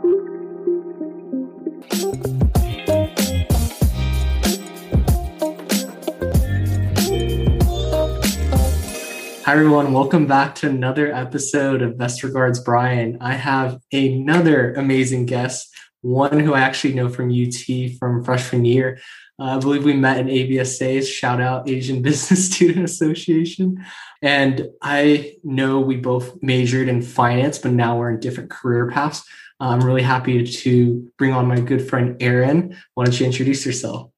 Hi, everyone. Welcome back to another episode of Best Regards Brian. I have another amazing guest, one who I actually know from UT from freshman year. Uh, I believe we met in ABSA, shout out Asian Business Student Association. And I know we both majored in finance, but now we're in different career paths. I'm really happy to bring on my good friend, Aaron. Why don't you introduce yourself?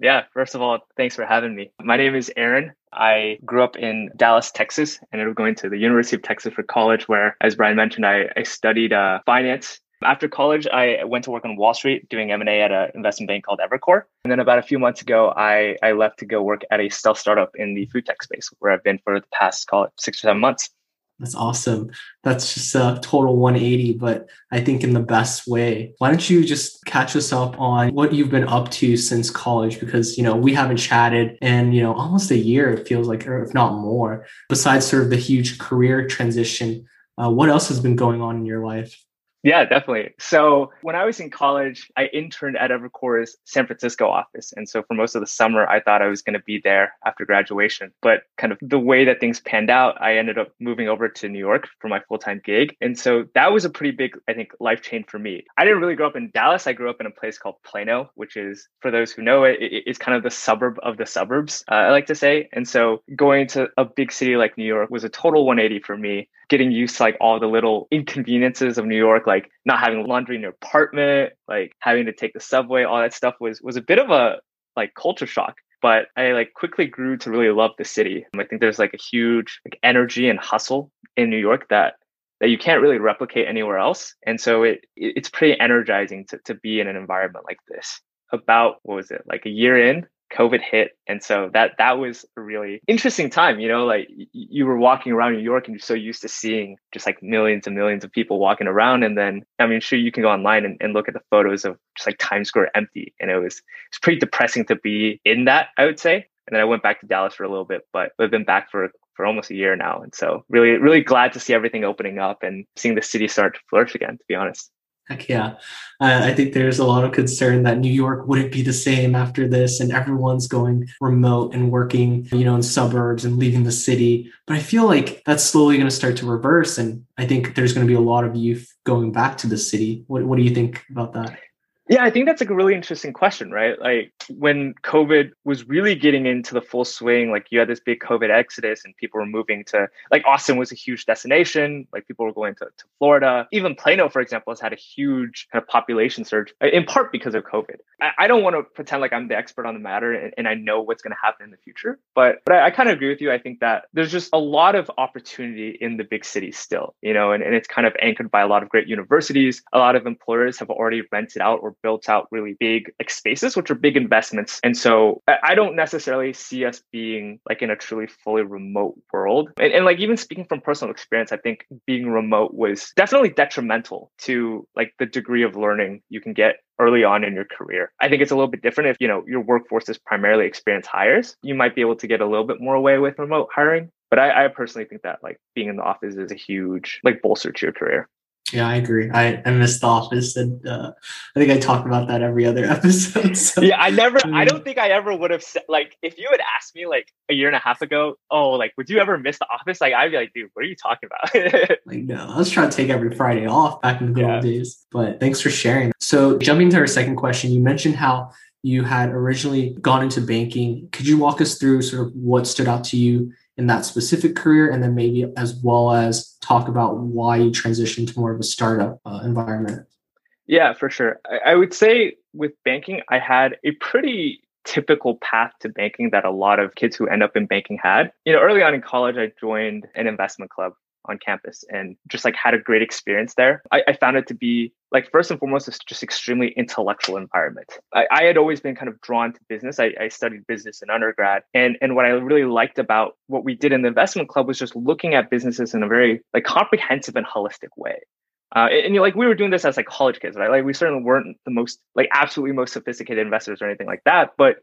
Yeah, first of all, thanks for having me. My name is Aaron. I grew up in Dallas, Texas, and ended up going to the University of Texas for college, where, as Brian mentioned, I, I studied uh, finance. After college, I went to work on Wall Street doing M&A at an investment bank called Evercore. And then about a few months ago, I, I left to go work at a stealth startup in the food tech space, where I've been for the past, call it six or seven months. That's awesome. That's just a total 180, but I think in the best way. Why don't you just catch us up on what you've been up to since college? Because, you know, we haven't chatted in, you know, almost a year, it feels like, or if not more, besides sort of the huge career transition. Uh, what else has been going on in your life? Yeah, definitely. So when I was in college, I interned at Evercore's San Francisco office. And so for most of the summer, I thought I was going to be there after graduation. But kind of the way that things panned out, I ended up moving over to New York for my full time gig. And so that was a pretty big, I think, life change for me. I didn't really grow up in Dallas. I grew up in a place called Plano, which is, for those who know it, it's kind of the suburb of the suburbs, uh, I like to say. And so going to a big city like New York was a total 180 for me getting used to like all the little inconveniences of New York, like not having laundry in your apartment, like having to take the subway, all that stuff was was a bit of a like culture shock. But I like quickly grew to really love the city. I think there's like a huge like energy and hustle in New York that that you can't really replicate anywhere else. And so it it's pretty energizing to, to be in an environment like this. About what was it, like a year in, COVID hit. And so that that was a really interesting time. You know, like you were walking around New York and you're so used to seeing just like millions and millions of people walking around. And then I mean, sure you can go online and, and look at the photos of just like Times Square empty. And it was it's pretty depressing to be in that, I would say. And then I went back to Dallas for a little bit, but we've been back for for almost a year now. And so really, really glad to see everything opening up and seeing the city start to flourish again, to be honest. Heck yeah. Uh, I think there's a lot of concern that New York wouldn't be the same after this and everyone's going remote and working, you know, in suburbs and leaving the city. But I feel like that's slowly going to start to reverse. And I think there's going to be a lot of youth going back to the city. What, what do you think about that? Yeah, I think that's like a really interesting question, right? Like when COVID was really getting into the full swing, like you had this big COVID exodus and people were moving to like Austin was a huge destination, like people were going to, to Florida. Even Plano, for example, has had a huge kind of population surge uh, in part because of COVID. I, I don't want to pretend like I'm the expert on the matter and, and I know what's going to happen in the future, but but I, I kind of agree with you. I think that there's just a lot of opportunity in the big cities still, you know, and, and it's kind of anchored by a lot of great universities. A lot of employers have already rented out or built out really big like spaces, which are big investments. And so I don't necessarily see us being like in a truly fully remote world. And, and like even speaking from personal experience, I think being remote was definitely detrimental to like the degree of learning you can get early on in your career. I think it's a little bit different if, you know, your workforce is primarily experienced hires. You might be able to get a little bit more away with remote hiring. But I, I personally think that like being in the office is a huge like bolster to your career. Yeah, I agree. I, I missed The Office, and uh, I think I talk about that every other episode. So. Yeah, I never. I don't think I ever would have said like if you had asked me like a year and a half ago, oh, like would you ever miss The Office? Like I'd be like, dude, what are you talking about? like no, I was trying to take every Friday off back in the good yeah. old days. But thanks for sharing. So jumping to our second question, you mentioned how you had originally gone into banking. Could you walk us through sort of what stood out to you in that specific career and then maybe as well as talk about why you transitioned to more of a startup uh, environment. Yeah for sure. I, I would say with banking i had a pretty typical path to banking that a lot of kids who end up in banking had. You know early on in college i joined an investment club on campus and just like had a great experience there. I, I found it to be like first and foremost, it's just extremely intellectual environment. I, I had always been kind of drawn to business. I, I, studied business in undergrad, and and what I really liked about what we did in the investment club was just looking at businesses in a very like comprehensive and holistic way. Uh, and, and you know, like we were doing this as like college kids, right? Like we certainly weren't the most like absolutely most sophisticated investors or anything like that, but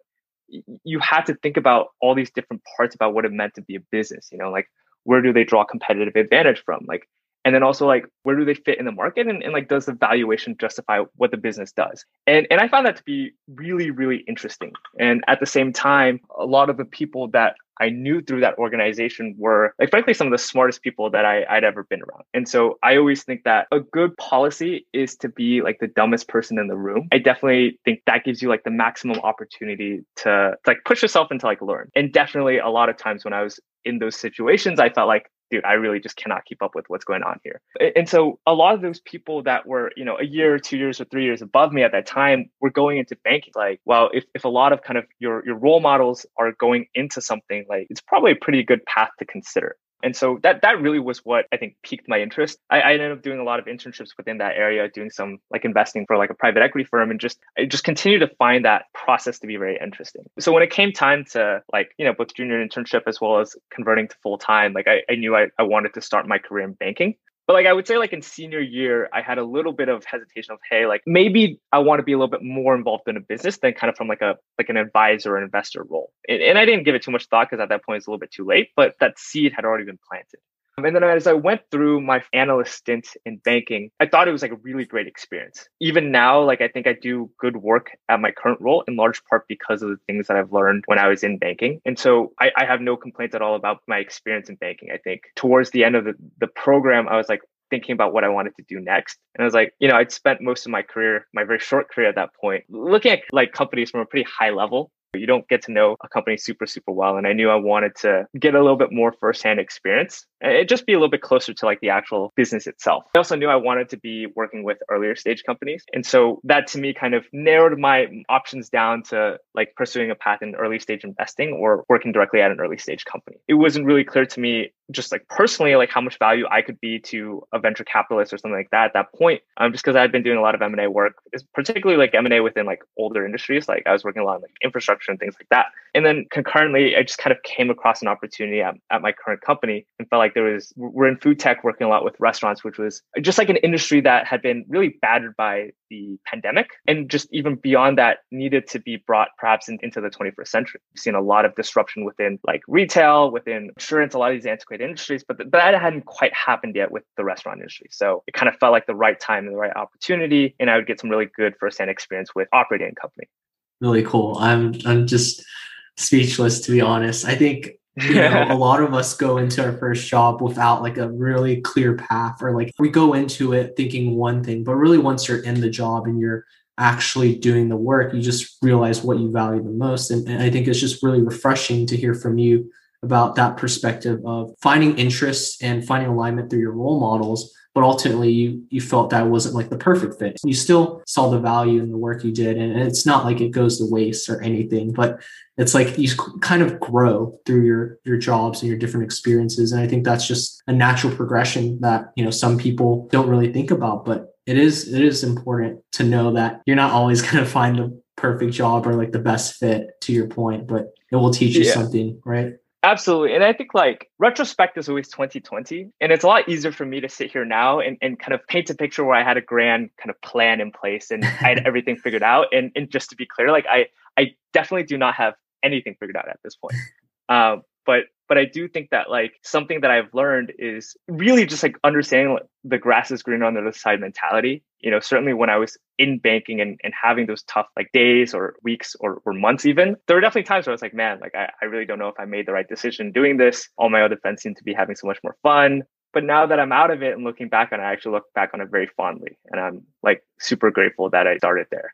you had to think about all these different parts about what it meant to be a business. You know, like where do they draw competitive advantage from? Like and then also like where do they fit in the market? And, and like does the valuation justify what the business does? And and i found that to be really really interesting. And at the same time a lot of the people that I knew through that organization were like frankly some of the smartest people that I, I'd ever been around. And so I always think that a good policy is to be like the dumbest person in the room. I definitely think that gives you like the maximum opportunity to, to like push yourself and to like learn. And definitely a lot of times when I was in those situations, I felt like dude, I really just cannot keep up with what's going on here. And so a lot of those people that were, you know, a year, two years, or three years above me at that time were going into banking. Like, well, if, if a lot of kind of your your role models are going into something, like it's probably a pretty good path to consider. And so that that really was what I think piqued my interest. I, I, ended up doing a lot of internships within that area, doing some like investing for like a private equity firm, and just I just continue to find that process to be very interesting. So when it came time to like you know both junior internship as well as converting to full time, like I, I knew I, I wanted to start my career in banking but like i would say like in senior year i had a little bit of hesitation of hey like maybe i want to be a little bit more involved in a business than kind of from like a like an advisor or investor role. And, and i didn't give it too much thought because at that point it's a little bit too late but that seed had already been planted and then as I went through my analyst stint in banking, I thought it was like a really great experience. Even now, like I think I do good work at my current role in large part because of the things that I've learned when I was in banking. And so I, I have no complaints at all about my experience in banking. I think towards the end of the, the program, I was like, thinking about what I wanted to do next. And I was like, you know, I'd spent most of my career, my very short career at that point, looking at like companies from a pretty high level you don't get to know a company super, super well. And I knew I wanted to get a little bit more firsthand experience and just be a little bit closer to like the actual business itself. I also knew I wanted to be working with earlier stage companies. And so that to me kind of narrowed my options down to like pursuing a path in early stage investing or working directly at an early stage company. It wasn't really clear to me just like personally like how much value I could be to a venture capitalist or something like that at that point. Um, just because I had been doing a lot of M&A work, particularly like M&A within like older industries. Like I was working a lot on like infrastructure and things like that. And then concurrently, I just kind of came across an opportunity at, at my current company and felt like there was, we're in food tech working a lot with restaurants, which was just like an industry that had been really battered by the pandemic. And just even beyond that, needed to be brought perhaps in, into the 21st century. We've seen a lot of disruption within like retail, within insurance, a lot of these antiquated industries, but, but that hadn't quite happened yet with the restaurant industry. So it kind of felt like the right time and the right opportunity. And I would get some really good firsthand experience with operating a company really cool. I'm I'm just speechless to be honest. I think you know, a lot of us go into our first job without like a really clear path or like we go into it thinking one thing, but really once you're in the job and you're actually doing the work, you just realize what you value the most. And, and I think it's just really refreshing to hear from you about that perspective of finding interest and finding alignment through your role models but ultimately you you felt that wasn't like the perfect fit you still saw the value in the work you did and it's not like it goes to waste or anything but it's like you kind of grow through your your jobs and your different experiences and i think that's just a natural progression that you know some people don't really think about but it is it is important to know that you're not always going to find the perfect job or like the best fit to your point but it will teach you yeah. something right Absolutely. And I think like retrospect is always 2020. And it's a lot easier for me to sit here now and, and kind of paint a picture where I had a grand kind of plan in place and I had everything figured out. And, and just to be clear, like I, I definitely do not have anything figured out at this point. Um, but but I do think that like something that I've learned is really just like understanding like, the grass is greener on the other side mentality. You know, certainly when I was in banking and, and having those tough like days or weeks or, or months even, there were definitely times where I was like, man, like I, I really don't know if I made the right decision doing this. All my other friends seem to be having so much more fun. But now that I'm out of it and looking back on it, I actually look back on it very fondly. And I'm like super grateful that I started there.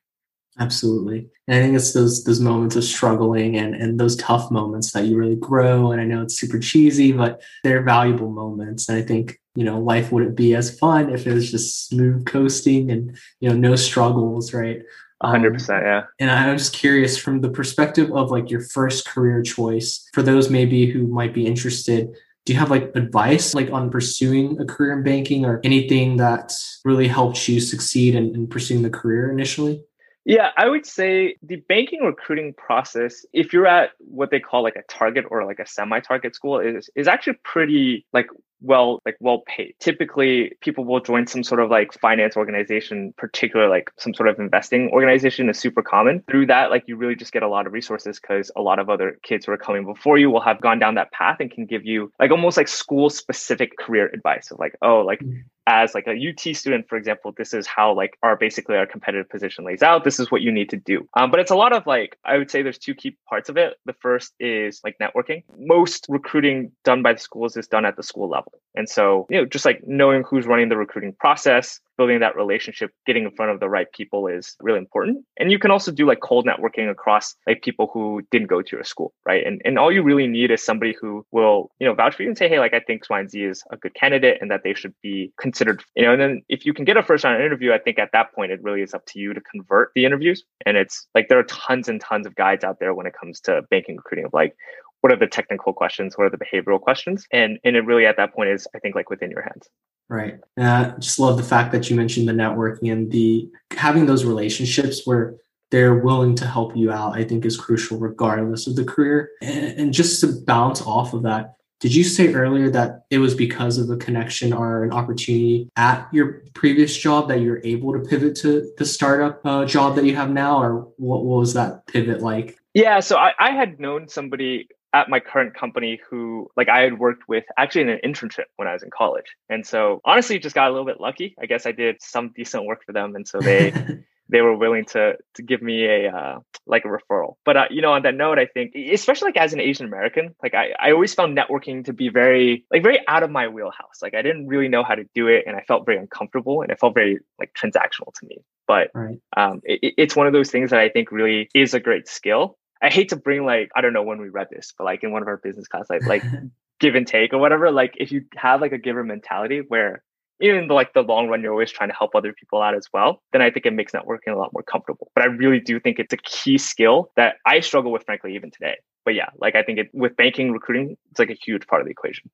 Absolutely. And I think it's those those moments of struggling and and those tough moments that you really grow. And I know it's super cheesy, but they're valuable moments. And I think, you know, life wouldn't be as fun if it was just smooth coasting and, you know, no struggles, right? hundred um, percent, yeah. And I'm just curious from the perspective of like your first career choice, for those maybe who might be interested, do you have like advice like on pursuing a career in banking or anything that really helped you succeed in, in pursuing the career initially? Yeah, I would say the banking recruiting process, if you're at what they call like a target or like a semi-target school, is is actually pretty like well like well paid. Typically, people will join some sort of like finance organization, particular like some sort of investing organization is super common. Through that, like you really just get a lot of resources because a lot of other kids who are coming before you will have gone down that path and can give you like almost like school specific career advice of like, oh, like mm as like a UT student, for example, this is how like our basically our competitive position lays out. This is what you need to do. Um, but it's a lot of like I would say there's two key parts of it. The first is like networking. Most recruiting done by the schools is done at the school level, and so you know just like knowing who's running the recruiting process, building that relationship, getting in front of the right people is really important. Mm-hmm. And you can also do like cold networking across like people who didn't go to your school, right? And and all you really need is somebody who will you know vouch for you and say, hey, like I think X, Y, and Z is a good candidate and that they should be considered, you know, and then if you can get a first round interview, I think at that point, it really is up to you to convert the interviews. And it's like there are tons and tons of guides out there when it comes to banking recruiting of like, what are the technical questions? What are the behavioral questions? And and it really at that point is, I think, like within your hands. Right. Uh, just love the fact that you mentioned the networking and the having those relationships where they're willing to help you out. I think is crucial regardless of the career. And, and just to bounce off of that, did you say earlier that it was because of a connection or an opportunity at your previous job that you're able to pivot to the startup uh, job that you have now, or what, what was that pivot like? Yeah, so I, I had known somebody at my current company who like I had worked with actually in an internship when I was in college. And so honestly just got a little bit lucky. I guess I did some decent work for them and so they they were willing to to give me a uh, like a referral. But uh, you know, on that note, I think especially like as an Asian American, like I I always found networking to be very like very out of my wheelhouse. Like I didn't really know how to do it, and I felt very uncomfortable, and it felt very like transactional to me. But right. um, it, it's one of those things that I think really is a great skill. I hate to bring like I don't know when we read this, but like in one of our business class, like like give and take or whatever. Like if you have like a giver mentality where even the, like the long run, you're always trying to help other people out as well, then I think it makes networking a lot more comfortable. But I really do think it's a key skill that I struggle with, frankly, even today. But yeah, like I think it with banking, recruiting, it's like a huge part of the equation.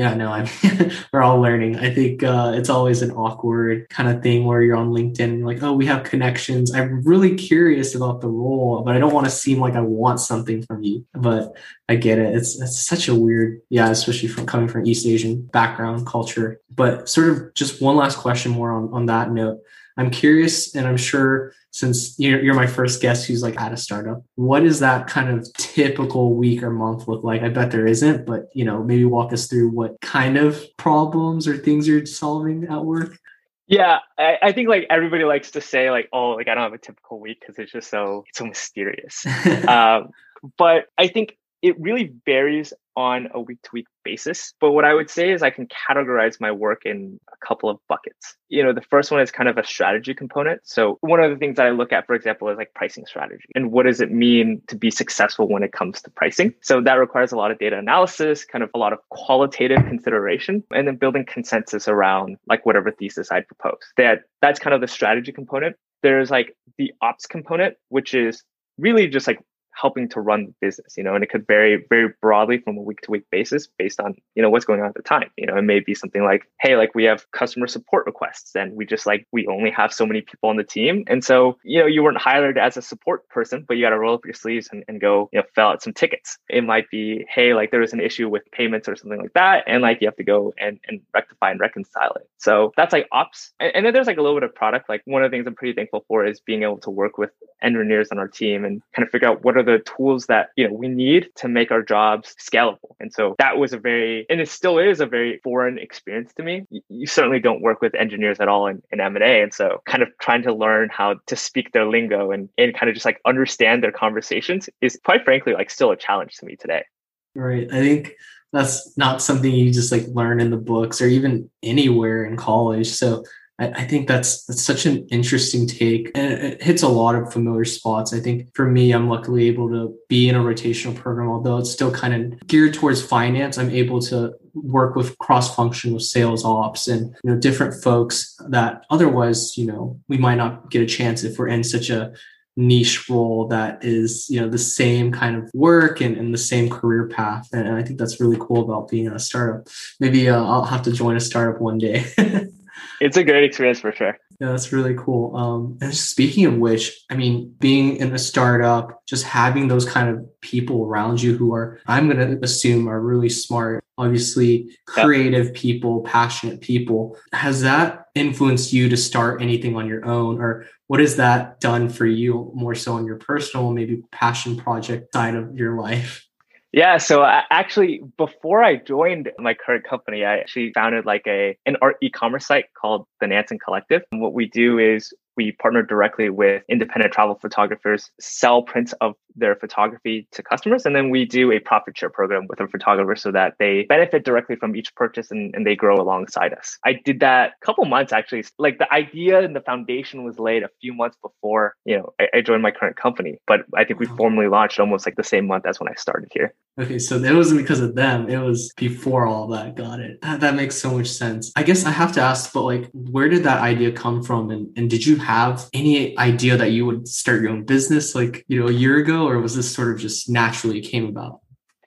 Yeah, no, I'm we're all learning. I think uh, it's always an awkward kind of thing where you're on LinkedIn and you're like, oh, we have connections. I'm really curious about the role, but I don't want to seem like I want something from you. But I get it. It's, it's such a weird, yeah, especially from coming from East Asian background culture. But sort of just one last question more on, on that note. I'm curious, and I'm sure since you're, you're my first guest who's like at a startup, what does that kind of typical week or month look like? I bet there isn't, but you know, maybe walk us through what kind of problems or things you're solving at work. Yeah, I, I, think like everybody likes to say like, oh, like I don't have a typical week because it's just so it's so mysterious. um, but I think it really varies on a week to week basis. But what I would say is I can categorize my work in a couple of buckets. You know, the first one is kind of a strategy component. So one of the things that I look at, for example, is like pricing strategy and what does it mean to be successful when it comes to pricing? So that requires a lot of data analysis, kind of a lot of qualitative consideration, and then building consensus around like whatever thesis I'd propose. That that's kind of the strategy component. There's like the ops component, which is really just like helping to run the business, you know, and it could vary very broadly from a week to week basis based on, you know, what's going on at the time. You know, it may be something like, hey, like we have customer support requests and we just like, we only have so many people on the team. And so, you know, you weren't hired as a support person, but you got to roll up your sleeves and, and go, you know, fill out some tickets. It might be, hey, like there was an issue with payments or something like that. And like you have to go and, and rectify and reconcile it. So that's like ops. And, and then there's like a little bit of product. Like one of the things I'm pretty thankful for is being able to work with engineers on our team and kind of figure out what are the tools that you know we need to make our jobs scalable. And so that was a very and it still is a very foreign experience to me. You, certainly don't work with engineers at all in, in m&a and so kind of trying to learn how to speak their lingo and, and kind of just like understand their conversations is quite frankly like still a challenge to me today. Right. I think that's not something you just like learn in the books or even anywhere in college. So I, think that's that's such an interesting take, and it hits a lot of familiar spots. I think for me, I'm luckily able to be in a rotational program, although it's still kind of geared towards finance. I'm able to work with cross function with sales ops and you know different folks that otherwise you know we might not get a chance if we're in such a niche role that is you know the same kind of work and, and the same career path and i think that's really cool about being in a startup maybe uh, i'll have to join a startup one day it's a great experience for sure. Yeah, that's really cool. Um, and speaking of which, I mean, being in a startup, just having those kind of people around you who are, I'm going to assume, are really smart, obviously creative yep. people, passionate people. Has that influenced you to start anything on your own, or what has that done for you more so on your personal, maybe passion project side of your life? Yeah, so I, actually, before I joined my current company, I actually founded like a an art e-commerce site called the Nansen Collective. And what we do is we partner directly with independent travel photographers, sell prints of their photography to customers, and then we do a profit share program with a photographer so that they benefit directly from each purchase and, and they grow alongside us. I did that a couple months actually. Like the idea and the foundation was laid a few months before, you know, I, I joined my current company. But I think we uh-huh. formally launched almost like the same month as when I started here. Okay, so it wasn't because of them; it was before all that. Got it. That, that makes so much sense. I guess I have to ask, but like, where did that idea come from, and and did you have any idea that you would start your own business like you know a year ago, or was this sort of just naturally came about?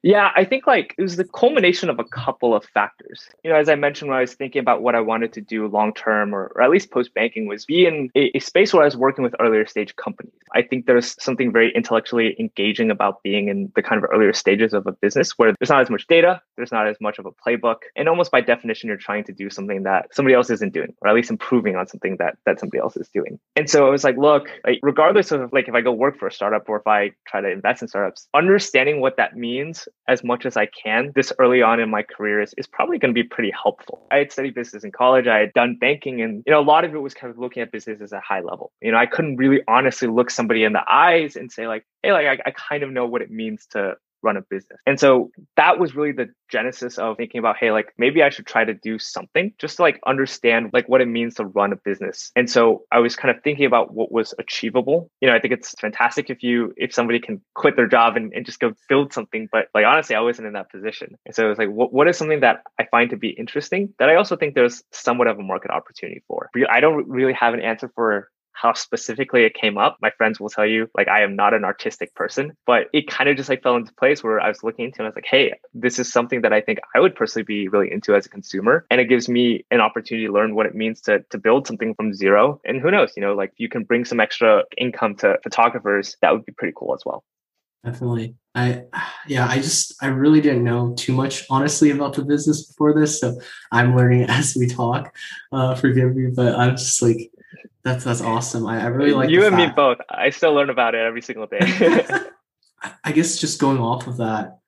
Yeah, I think like it was the culmination of a couple of factors. You know, as I mentioned when I was thinking about what I wanted to do long term or, or, at least post banking was be in a, a, space where I was working with earlier stage companies. I think there's something very intellectually engaging about being in the kind of earlier stages of a business where there's not as much data, there's not as much of a playbook, and almost by definition you're trying to do something that somebody else isn't doing, or at least improving on something that that somebody else is doing. And so it was like, look, like regardless of like if I go work for a startup or if I try to invest in startups, understanding what that means as much as I can this early on in my career is, is probably going to be pretty helpful. I had studied business in college. I had done banking and, you know, a lot of it was kind of looking at business as a high level. You know, I couldn't really honestly look somebody in the eyes and say like, hey, like I, I kind of know what it means to run a business. And so that was really the genesis of thinking about, hey, like maybe I should try to do something just to like understand like what it means to run a business. And so I was kind of thinking about what was achievable. You know, I think it's fantastic if you if somebody can quit their job and, and just go build something. But like honestly, I wasn't in that position. And so it was like, what, what is something that I find to be interesting that I also think there's somewhat of a market opportunity for? I don't really have an answer for how specifically it came up. My friends will tell you, like, I am not an artistic person, but it kind of just like fell into place where I was looking into and I was like, hey, this is something that I think I would personally be really into as a consumer. And it gives me an opportunity to learn what it means to, to build something from zero. And who knows, you know, like you can bring some extra income to photographers, that would be pretty cool as well. Definitely. I yeah, I just I really didn't know too much honestly about the business before this, so I'm learning as we talk. Uh, forgive me, but I'm just like that's that's awesome. I, I really like you and fact. me both. I still learn about it every single day. I guess just going off of that,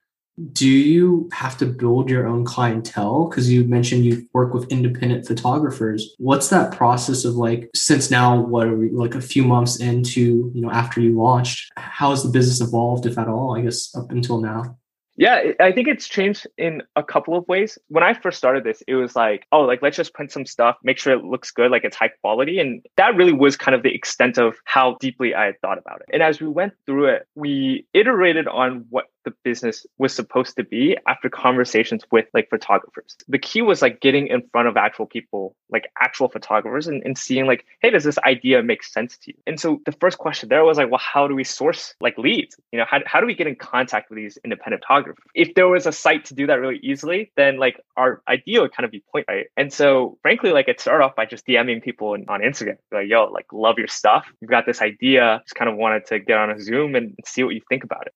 do you have to build your own clientele? Because you mentioned you work with independent photographers. What's that process of like? Since now, what are we like a few months into you know after you launched? How has the business evolved, if at all? I guess up until now. Yeah, I think it's changed in a couple of ways. When I first started this, it was like, oh, like let's just print some stuff, make sure it looks good, like it's high quality. And that really was kind of the extent of how deeply I had thought about it. And as we went through it, we iterated on what the business was supposed to be after conversations with like photographers. The key was like getting in front of actual people, like actual photographers and, and seeing like, hey, does this idea make sense to you? And so the first question there was like, well, how do we source like leads? You know, how, how do we get in contact with these independent photographers? If there was a site to do that really easily, then like our idea would kind of be point right. And so frankly, like it started off by just DMing people on Instagram, like, yo, like love your stuff. You've got this idea, just kind of wanted to get on a Zoom and see what you think about it.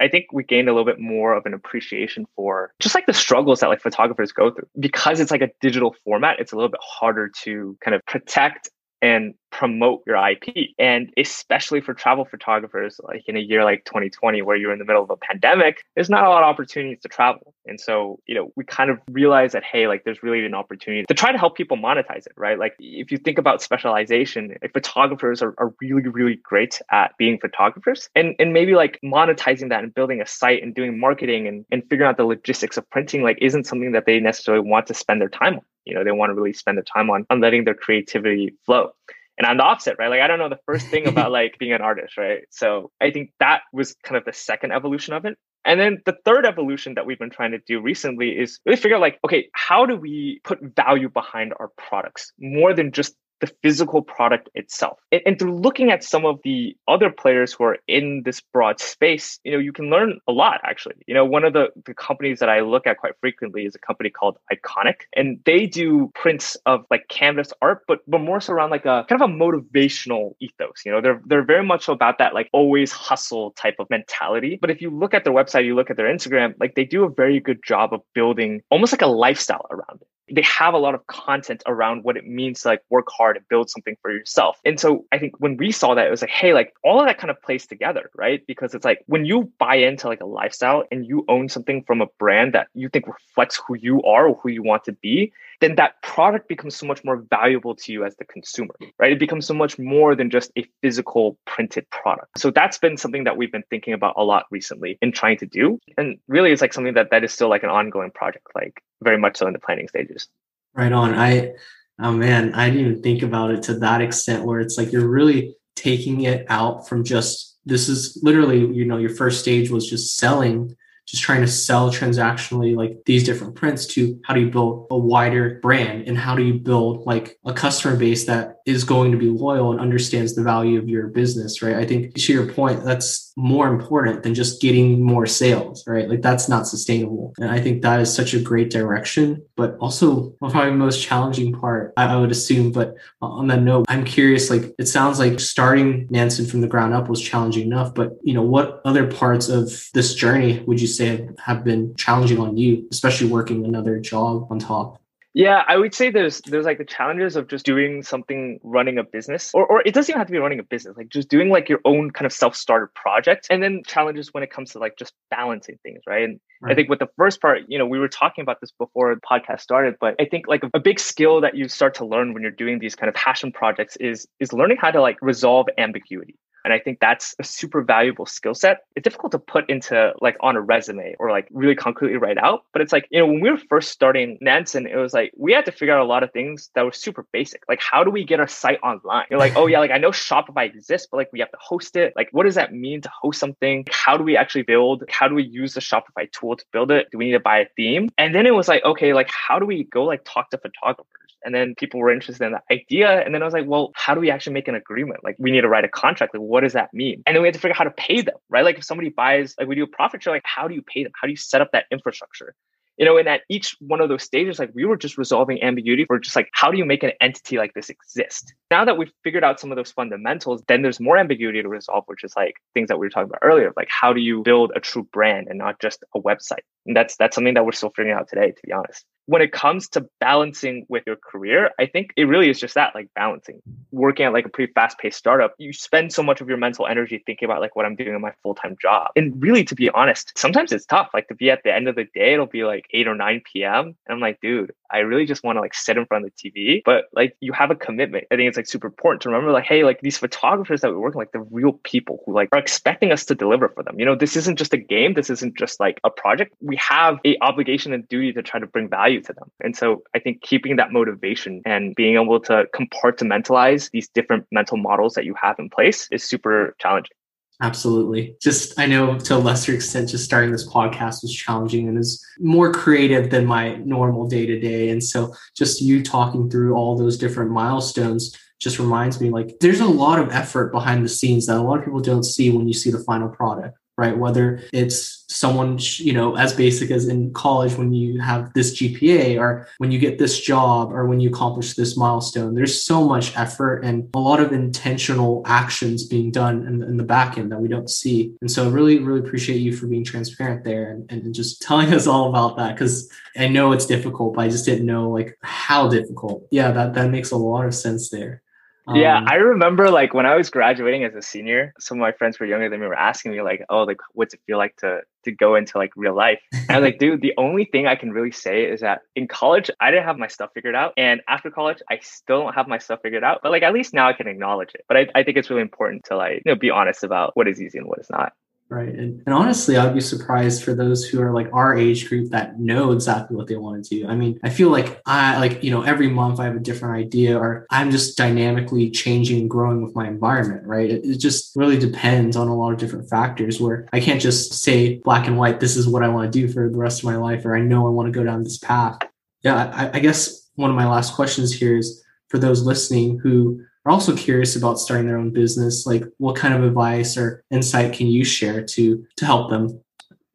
I think we gained a little bit more of an appreciation for just like the struggles that like photographers go through because it's like a digital format. It's a little bit harder to kind of protect and promote your IP. And especially for travel photographers, like in a year like 2020, where you're in the middle of a pandemic, there's not a lot of opportunities to travel. And so, you know, we kind of realized that, hey, like there's really an opportunity to try to help people monetize it, right? Like if you think about specialization, like, photographers are, are really, really great at being photographers and, and maybe like monetizing that and building a site and doing marketing and, and figuring out the logistics of printing, like isn't something that they necessarily want to spend their time on. You know, they want to really spend their time on, on letting their creativity flow. And I'm the opposite, right? Like I don't know the first thing about like being an artist, right? So I think that was kind of the second evolution of it. And then the third evolution that we've been trying to do recently is really figure out like, okay, how do we put value behind our products more than just the physical product itself. And, and, through looking at some of the other players who are in this broad space, you know, you can learn a lot actually. You know, one of the, the companies that I look at quite frequently is a company called Iconic, and they do prints of like canvas art, but but more so around like a kind of a motivational ethos. You know, they're they're very much about that like always hustle type of mentality. But if you look at their website, you look at their Instagram, like they do a very good job of building almost like a lifestyle around it they have a lot of content around what it means to like work hard and build something for yourself. And so I think when we saw that, it was like, hey, like all of that kind of plays together, right? Because it's like when you buy into like a lifestyle and you own something from a brand that you think reflects who you are or who you want to be, then that product becomes so much more valuable to you as the consumer, right? It becomes so much more than just a physical printed product. So that's been something that we've been thinking about a lot recently and trying to do. And really it's like something that that is still like an ongoing project, like very much so in the planning stages. Right on. I oh man, I didn't even think about it to that extent where it's like you're really taking it out from just this is literally, you know, your first stage was just selling just trying to sell transactionally like these different prints to how do you build a wider brand and how do you build like a customer base that is going to be loyal and understands the value of your business right? I think to your point that's more important than just getting more sales right? Like that's not sustainable. And i think that is such a great direction but also probably the most challenging part i, would assume. But on that note i'm curious like it sounds like starting nansen from the ground up was challenging enough but you know what other parts of this journey would you say say have been challenging on you, especially working another job on top? Yeah, I would say there's there's like the challenges of just doing something, running a business, or or it doesn't even have to be running a business, like just doing like your own kind of self-started project, and then challenges when it comes to like just balancing things, right? And right. I think with the first part, you know, we were talking about this before the podcast started, but I think like a, a big skill that you start to learn when you're doing these kind of passion projects is is learning how to like resolve ambiguity, and I think that's a super valuable skill set. It's difficult to put into like on a resume or like really concretely write out. But it's like, you know, when we were first starting Nansen, it was like we had to figure out a lot of things that were super basic. Like, how do we get our site online? You're like, oh yeah, like I know Shopify exists, but like we have to host it. Like, what does that mean to host something? How do we actually build? How do we use the Shopify tool to build it? Do we need to buy a theme? And then it was like, okay, like how do we go like talk to photographers? And then people were interested in the idea. And then I was like, well, how do we actually make an agreement? Like, we need to write a contract. Like, what does that mean? And then we had to figure out how to pay them, right? Like, if somebody buys, like, we do a profit share, like, how do you pay them? How do you set up that infrastructure? you know, and at each one of those stages, like we were just resolving ambiguity for just like, how do you make an entity like this exist? Now that we've figured out some of those fundamentals, then there's more ambiguity to resolve, which is like things that we were talking about earlier, like how do you build a true brand and not just a website? And that's that's something that we're still figuring out today, to be honest when it comes to balancing with your career, I think it really is just that like balancing. Working at like a pretty fast paced startup, you spend so much of your mental energy thinking about like what I'm doing in my full time job. And really, to be honest, sometimes it's tough. Like to be at the end of the day, it'll be like 8 or 9 p.m. And I'm like, dude, I really just want to like sit in front of the TV. But like you have a commitment. I think it's like super important to remember like, hey, like these photographers that we're working like the real people who like are expecting us to deliver for them. You know, this isn't just a game. This isn't just like a project. We have a obligation and duty to try to bring value to them. And so I think keeping that motivation and being able to compartmentalize these different mental models that you have in place is super challenging. Absolutely. Just, I know to a lesser extent, just starting this podcast was challenging and is more creative than my normal day to day. And so just you talking through all those different milestones just reminds me like there's a lot of effort behind the scenes that a lot of people don't see when you see the final product right? Whether it's someone, you know, as basic as in college when you have this GPA or when you get this job or when you accomplish this milestone, there's so much effort and a lot of intentional actions being done in, in the back end that we don't see. And so I really, really appreciate you for being transparent there and, and just telling us all about that because I know it's difficult, but I just didn't know like how difficult. Yeah, that, that makes a lot of sense there. Yeah, um, I remember like when I was graduating as a senior, some of my friends were younger than me were asking me like, "Oh, like what's it feel like to to go into like real life?" And I was like, "Dude, the only thing I can really say is that in college I didn't have my stuff figured out, and after college I still don't have my stuff figured out. But like at least now I can acknowledge it. But I, I think it's really important to like you know be honest about what is easy and what is not." Right. And, and honestly, I'd be surprised for those who are like our age group that know exactly what they want to do. I mean, I feel like I like, you know, every month I have a different idea or I'm just dynamically changing and growing with my environment, right? It, it just really depends on a lot of different factors where I can't just say black and white, this is what I want to do for the rest of my life, or I know I want to go down this path. Yeah, I, I guess one of my last questions here is for those listening who are also curious about starting their own business, like what kind of advice or insight can you share to to help them?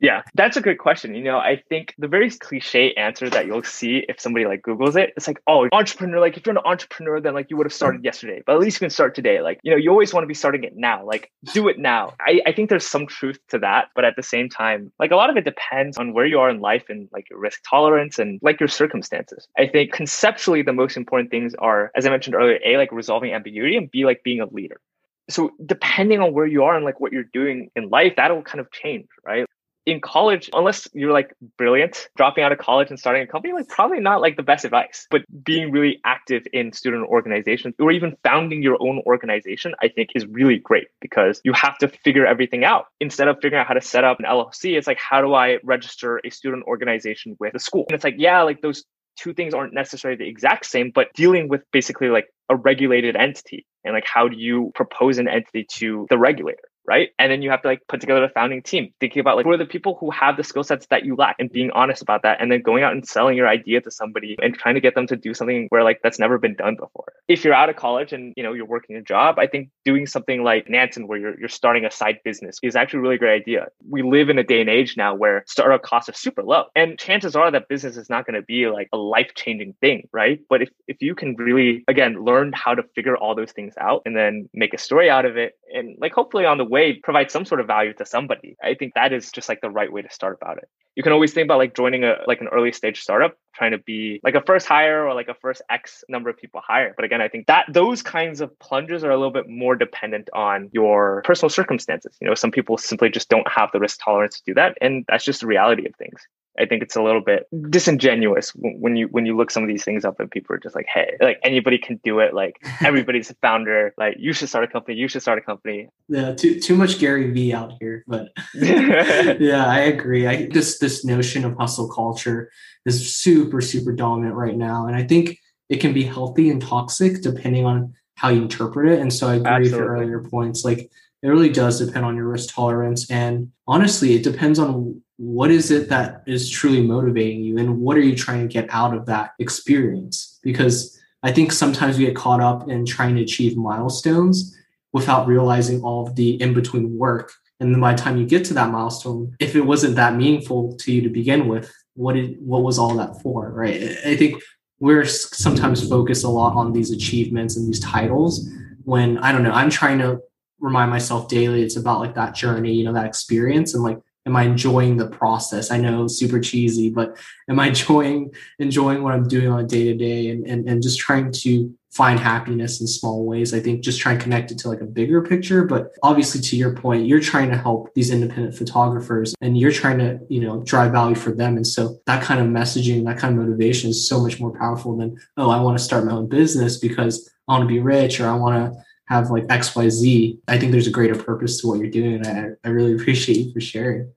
Yeah, that's a good question. You know, I think the very cliche answer that you'll see if somebody like Googles it, it's like, oh, entrepreneur, like if you're an entrepreneur, then like you would have started mm. yesterday, but at least you can start today. Like, you know, you always want to be starting it now. Like, do it now. I, I think there's some truth to that. But at the same time, like a lot of it depends on where you are in life and like your risk tolerance and like your circumstances. I think conceptually, the most important things are, as I mentioned earlier, A, like resolving ambiguity and B, like being a leader so depending on where you are and like what you're doing in life that'll kind of change right in college, unless you're like brilliant, dropping out of college and starting a company, like probably not like the best advice. But being really active in student organizations or even founding your own organization, I think is really great because you have to figure everything out. Instead of figuring out how to set up an LLC, it's like, how do I register a student organization with a school? And it's like, yeah, like those two things aren't necessarily the exact same, but dealing with basically like a regulated entity and like how do you propose an entity to the regulator? Right? And then you have to like put together a founding team, thinking about like who are the people who have the skill sets that you lack and being honest about that. And then going out and selling your idea to somebody and trying to get them to do something where like that's never been done before. If you're out of college and you know you're working a job, I think doing something like Nansen where you're you're starting a side business is actually a really great idea. We live in a day and age now where startup costs are super low. And chances are that business is not going to be like a life-changing thing, right? But if if you can really again learn how to figure all those things out and then make a story out of it and like hopefully on the way provide some sort of value to somebody. I think that is just like the right way to start about it. You can always think about like joining a like an early stage startup, trying to be like a first hire or like a first X number of people hire. But again, I think that those kinds of plunges are a little bit more dependent on your personal circumstances. You know, some people simply just don't have the risk tolerance to do that. And that's just the reality of things. I think it's a little bit disingenuous when you when you look some of these things up and people are just like, hey, like anybody can do it. Like everybody's a founder. Like you should start a company. You should start a company. Yeah, too too much Gary Vee out here, but yeah, I agree. I this this notion of hustle culture is super super dominant right now, and I think it can be healthy and toxic depending on how you interpret it. And so I agree Absolutely. with your earlier points. Like it really does depend on your risk tolerance, and honestly, it depends on what is it that is truly motivating you and what are you trying to get out of that experience? Because i think sometimes we get caught up in trying to achieve milestones without realizing all of the in-between work. And then by the time you get to that milestone if it wasn't that meaningful to you to begin with what did what was all that for right? I think we're sometimes focused a lot on these achievements and these titles when i don't know i'm trying to remind myself daily it's about like that journey you know that experience. And like am I enjoying the process? I know super cheesy, but am I enjoying enjoying what I'm doing on a day to day and and just trying to find happiness in small ways. I think just trying to connect it to like a bigger picture. But obviously to your point, you're trying to help these independent photographers and you're trying to, you know, drive value for them. And so that kind of messaging, that kind of motivation is so much more powerful than, oh, I want to start my own business because I want to be rich or I want to have like XYZ, I think there's a greater purpose to what you're doing. And I, I really appreciate you for sharing.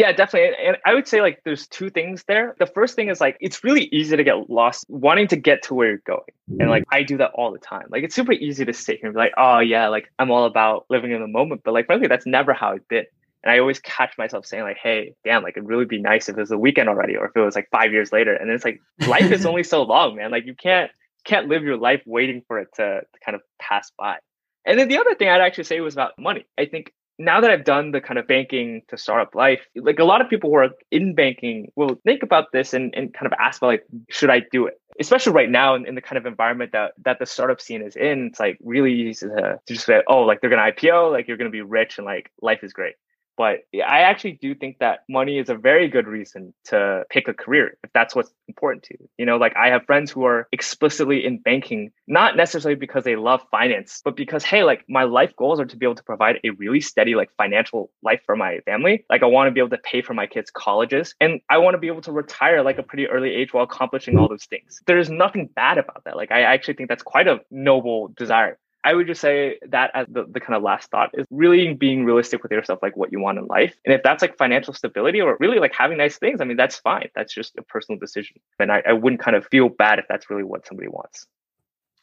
Yeah, definitely. And I would say like there's two things there. The first thing is like it's really easy to get lost wanting to get to where you're going. And like mm-hmm. I do that all the time. Like it's super easy to sit here and be like, oh yeah, like I'm all about living in the moment. But like frankly, that's never how I've been. And I always catch myself saying like, hey, damn, like it'd really be nice if it was a weekend already or if it was like five years later. And it's like life is only so long, man. Like you can't can't live your life waiting for it to, to kind of pass by. And then the other thing I'd actually say was about money. I think now that I've done the kind of banking to startup life, like a lot of people who are in banking will think about this and, and kind of ask about like, should I do it? Especially right now in, in the kind of environment that that the startup scene is in, it's like really easy to, to just say, oh, like they're gonna IPO, like you're gonna be rich and like life is great. But I actually do think that money is a very good reason to pick a career if that's what's important to you. You know, like I have friends who are explicitly in banking, not necessarily because they love finance, but because, hey, like my life goals are to be able to provide a really steady, like financial life for my family. Like I want to be able to pay for my kids' colleges and I want to be able to retire like a pretty early age while accomplishing all those things. There's nothing bad about that. Like I actually think that's quite a noble desire. I would just say that as the, the kind of last thought is really being realistic with yourself, like what you want in life. And if that's like financial stability or really like having nice things, I mean, that's fine. That's just a personal decision. And I, I wouldn't kind of feel bad if that's really what somebody wants.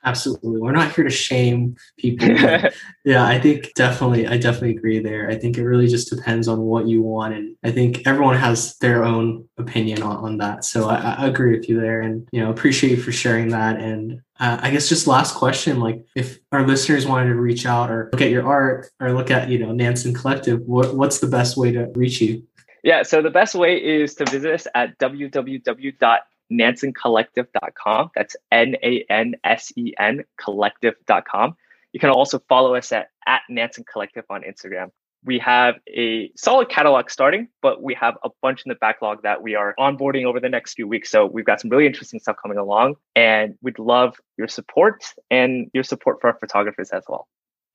Absolutely. We're not here to shame people. yeah, I think definitely, I definitely agree there. I think it really just depends on what you want. And I think everyone has their own opinion on, on that. So I, I agree with you there and, you know, appreciate you for sharing that. And uh, I guess just last question, like if our listeners wanted to reach out or look at your art or look at, you know, Nansen Collective, what, what's the best way to reach you? Yeah, so the best way is to visit us at www nansencollective.com. That's N A N S E N collective.com. You can also follow us at, at Nansen Collective on Instagram. We have a solid catalog starting, but we have a bunch in the backlog that we are onboarding over the next few weeks. So we've got some really interesting stuff coming along, and we'd love your support and your support for our photographers as well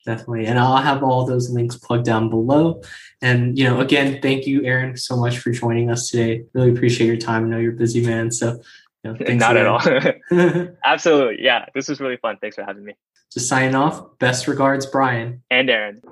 definitely. And i'll have all those links plugged down below. And you know again thank you aaron so much for joining us today. Really appreciate your time. I know you're a busy man. So you know, not at all. Absolutely. Yeah this was really fun. Thanks for having me. Just signing off best regards brian. And aaron